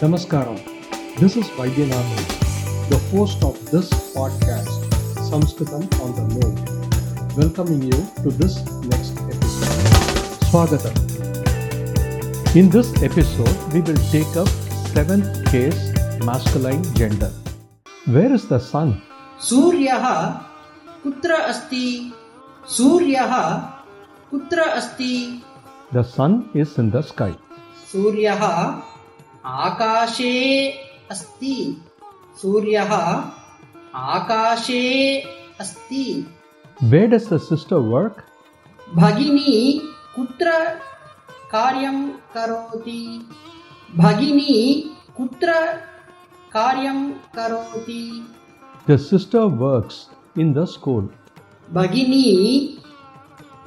Namaskaram. This is Vaidyanathan, the host of this podcast, Samskritam on the Move, welcoming you to this next episode. Swagatam. In this episode, we will take up seventh case masculine gender. Where is the sun? सूर्यः कुत्र अस्ति सूर्यः कुत्र अस्ति The sun is in the sky. सूर्यः आकाशे अस्ति। सूर्यः आकाशे अस्ति। Where does the sister work? भगिनी कुत्र कार्यं करोति? भगिनी कुत्र कार्यं करोति? The sister works in the school. भगिनी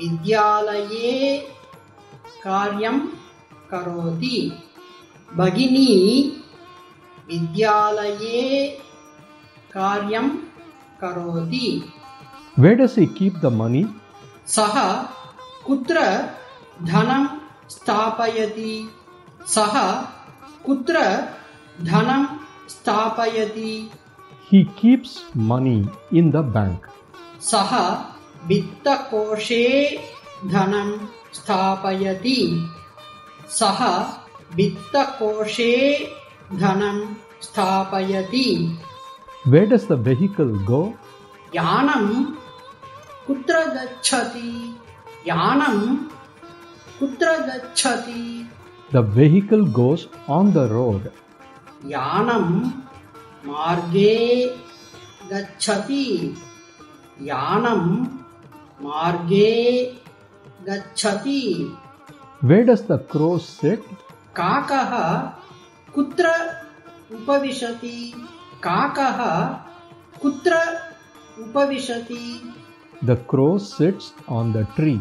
विद्यालये कार्यं करोति। भगिनी विद्यालये कार्यं करोति Where does he keep the money? सः कुत्र धनं स्थापयति सः कुत्र धनं स्थापयति He keeps money in the bank. सः वित्तकोशे धनं स्थापयति सः वित्तकोशे धनं स्थापयति Where does the vehicle go? यानं कुत्र गच्छति यानं कुत्र गच्छति The vehicle goes on the road. यानं मार्गे गच्छति यानं मार्गे गच्छति Where does the crow sit? काकः कुत्र उपविशति? काकः कुत्र उपविशति? The crow sits on the tree.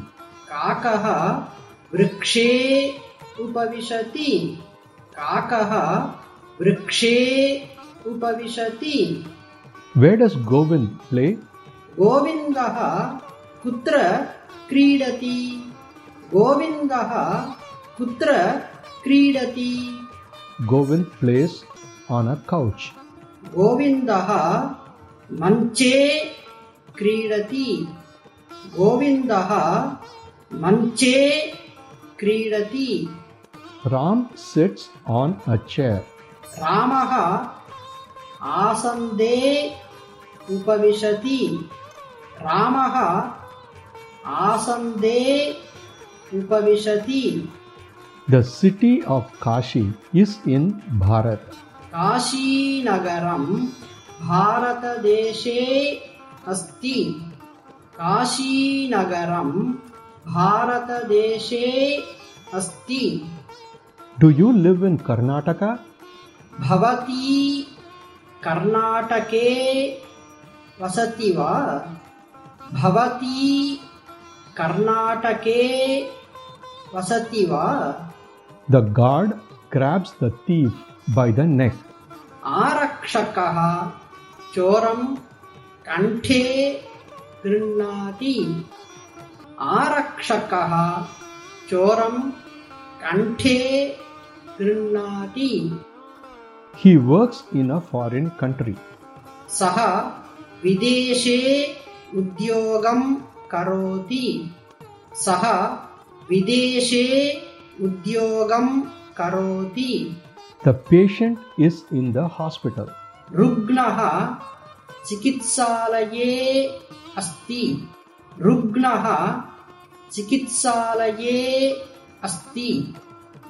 काकः वृक्षे उपविशति। काकः वृक्षे उपविशति। Where does Govind play? गोविन्दः कुत्र क्रीडति? गोविन्दः कुत्र क्रीडति। Govind plays on a couch. गोविन्दः मञ्चे क्रीडति। गोविन्दः मञ्चे क्रीडति। Ram sits on a chair. रामः आसन्दे उपविशति। रामः आसन्दे उपविशति। The city of Kashi is in Bharat. काशीनगरं भारतदेशे अस्ति काशीनगरं भारतदेशे अस्ति Do you live in Karnataka? भवती कर्णाटके वसति वा भवती कर्णाटके वसति वा The guard grabs the thief by the neck. आरक्षकः चोरं कण्ठे गृह्णाति आरक्षकः चोरं कण्ठे गृह्णाति He works in a foreign country. सः विदेशे उद्योगं करोति सः विदेशे उद्योगं करोति The patient is in the hospital. रुग्णः चिकित्सालये अस्ति रुग्णः चिकित्सालये अस्ति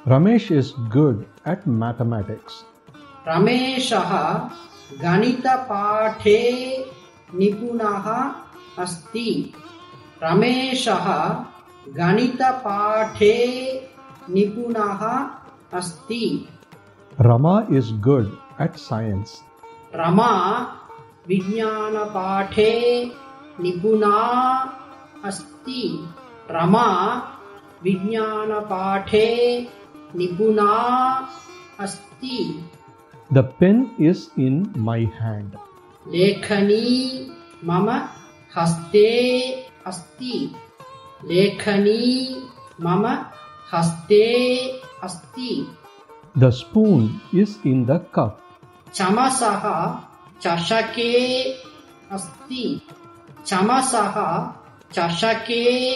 Ramesh is good at mathematics. रमेशः गणितपाठे निपुणः अस्ति रमेशः गणितपाठे निपुणः अस्ति Rama is good at science. Rama विज्ञानपाठे निपुणा अस्ति रमा विज्ञानपाठे निपुणा अस्ति The pen is in my hand. लेखनी मम हस्ते अस्ति लेखनी मम हस्ते अस्ति। The spoon is in the cup चमसः चषके अस्ति। चमसः चषके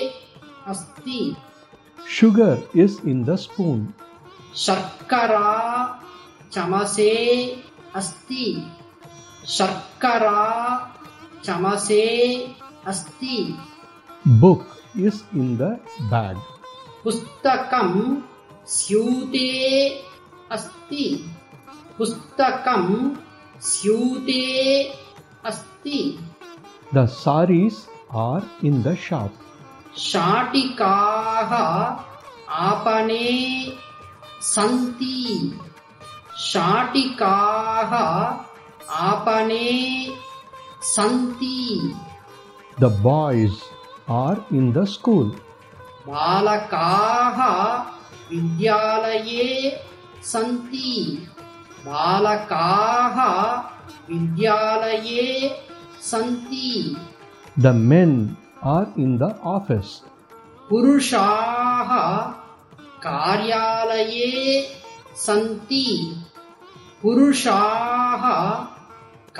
अस्ति। Sugar is in the spoon शर्करा चमसे अस्ति। शर्करा चमसे अस्ति। Book is in the bag पुस्तकम् स्यूते अस्ति। पुस्तकम् स्यूते अस्ति। The saris are in the shop शाटिकाः आपणे सन्ति। शाटिकाः आपणे सन्ति। The boys are in the school बालकाः विद्यालये सन्ति। बालकाः विद्यालये सन्ति। The men are in the office पुरुषाः कार्यालये सन्ति। पुरुषाः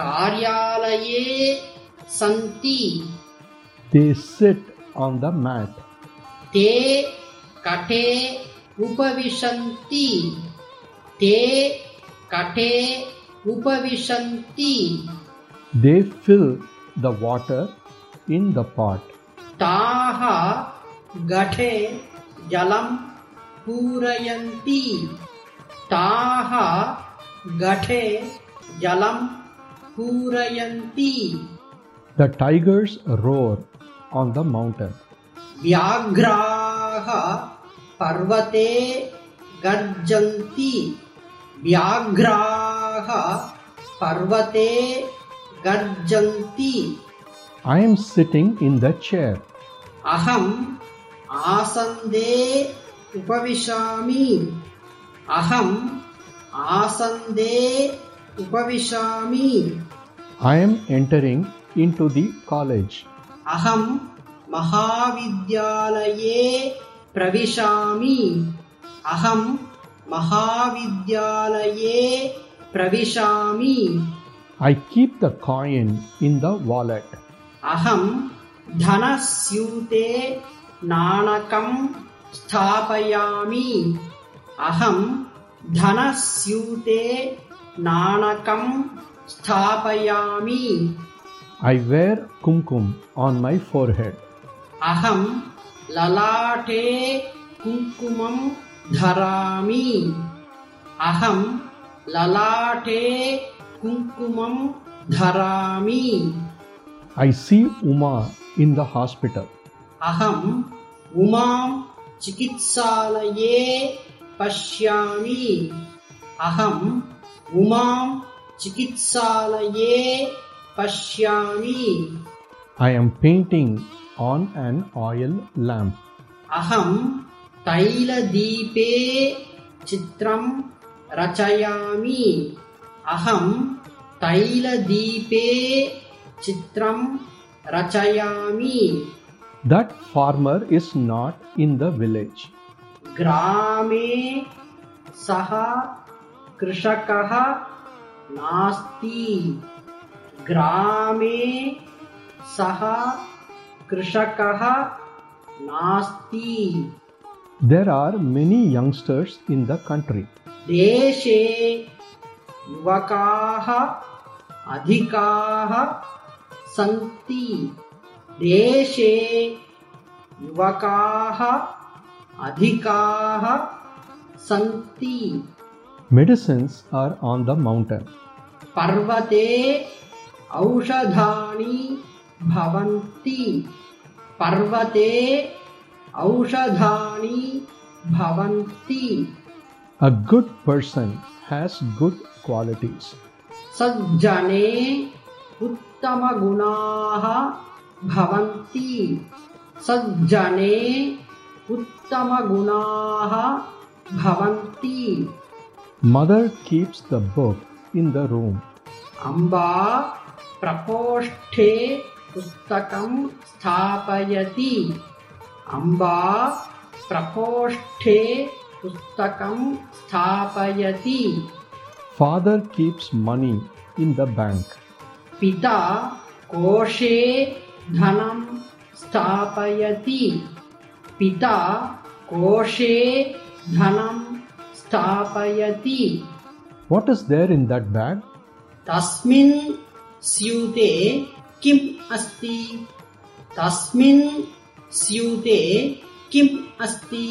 कार्यालये सन्ति। They sit on the mat ते कठे उपविशन्ति। ते कठे उपविशन्ति। They fill the water in the pot ताः गठे जलं पूरयन्ति। ताः गठे जलं पूरयन्ति। The tigers roar on the mountain व्याघ्राः पर्वते गर्जन्ति व्याघ्राः पर्वते गर्जन्ति I am sitting in the chair. अहम् आसन्दे उपविशामि अहम् आसन्दे उपविशामि I am entering into the college. अहम् महाविद्यालये प्रविशामि अहम् महाविद्यालये प्रविशामि I keep the coin in the wallet. अहम् धनस्यूते नाणकं स्थापयामि अहम् धनस्यूते नाणकं स्थापयामि I wear kumkum on my forehead. अहम् ललाटे कुङ्कुमं धरामि। अहम् ललाटे कुङ्कुमं धरामि। I see Uma in the hospital. अहम् उमां चिकित्सालये पश्यामि। अहम् उमां चिकित्सालये पश्यामि। I am painting on an oil lamp. अहम् तैलदीपे चित्रं रचयामि अहम् तैलदीपे चित्रं रचयामि That farmer is not in the village. ग्रामे सः कृषकः नास्ति ग्रामे सः कृषकः नास्ति There are many youngsters in the country. देशे युवकाः अधिकाः सन्ति देशे युवकाः अधिकाः सन्ति Medicines are on the mountain. पर्वते औषधानि भवन्ति पर्वते औषधानी भवन्ति। A good person has good qualities सज्जने उत्तम गुणाः भवन्ति। सज्जने उत्तम गुणाः भवन्ति। Mother keeps the book in the room Amba प्रकोष्ठे पुस्तकं स्थापयति अम्बा प्रकोष्ठे पुस्तकं स्थापयति Father keeps money in the bank. पिता कोशे धनं स्थापयति पिता कोशे धनं स्थापयति What is there in that bag? तस्मिन् स्यूते किम् अस्ति तस्मिन् स्यूते किम् अस्ति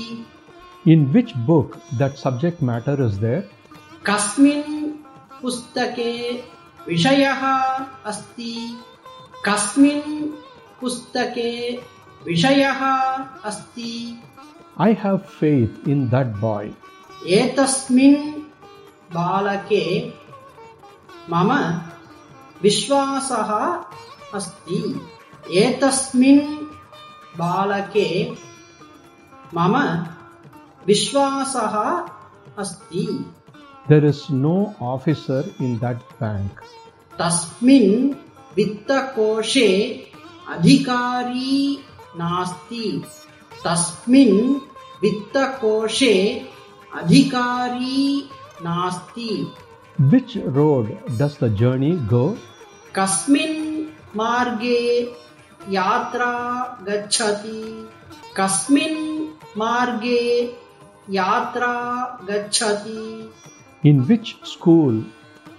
In which book that subject matter is there? कस्मिन् पुस्तके विषयः अस्ति कस्मिन् पुस्तके विषयः अस्ति I have faith in that boy. एतस्मिन् बालके मम विश्वासः अस्ति एतस्मिन् बालके मम विश्वासः अस्ति There is no officer in that bank. तस्मिन् वित्तकोशे अधिकारी नास्ति तस्मिन् वित्तकोशे अधिकारी नास्ति Which road does the journey go? कस्मिन् मार्गे यात्रा गच्छति। कस्मिन् मार्गे यात्रा गच्छति। In which school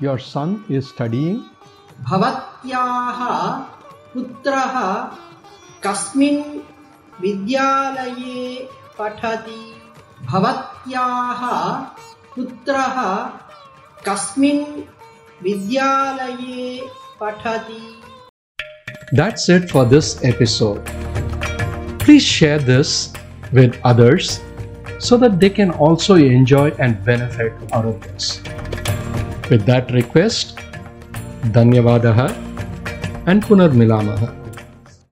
your son is studying? भवत्याः पुत्रः कस्मिन् विद्यालये पठति। भवत्याः पुत्रः कस्मिन् विद्यालये पठति। That's it for this episode. Please share this with others so that they can also enjoy and benefit out of this. With that request, Dhanyavadaha and Punarmilamaha.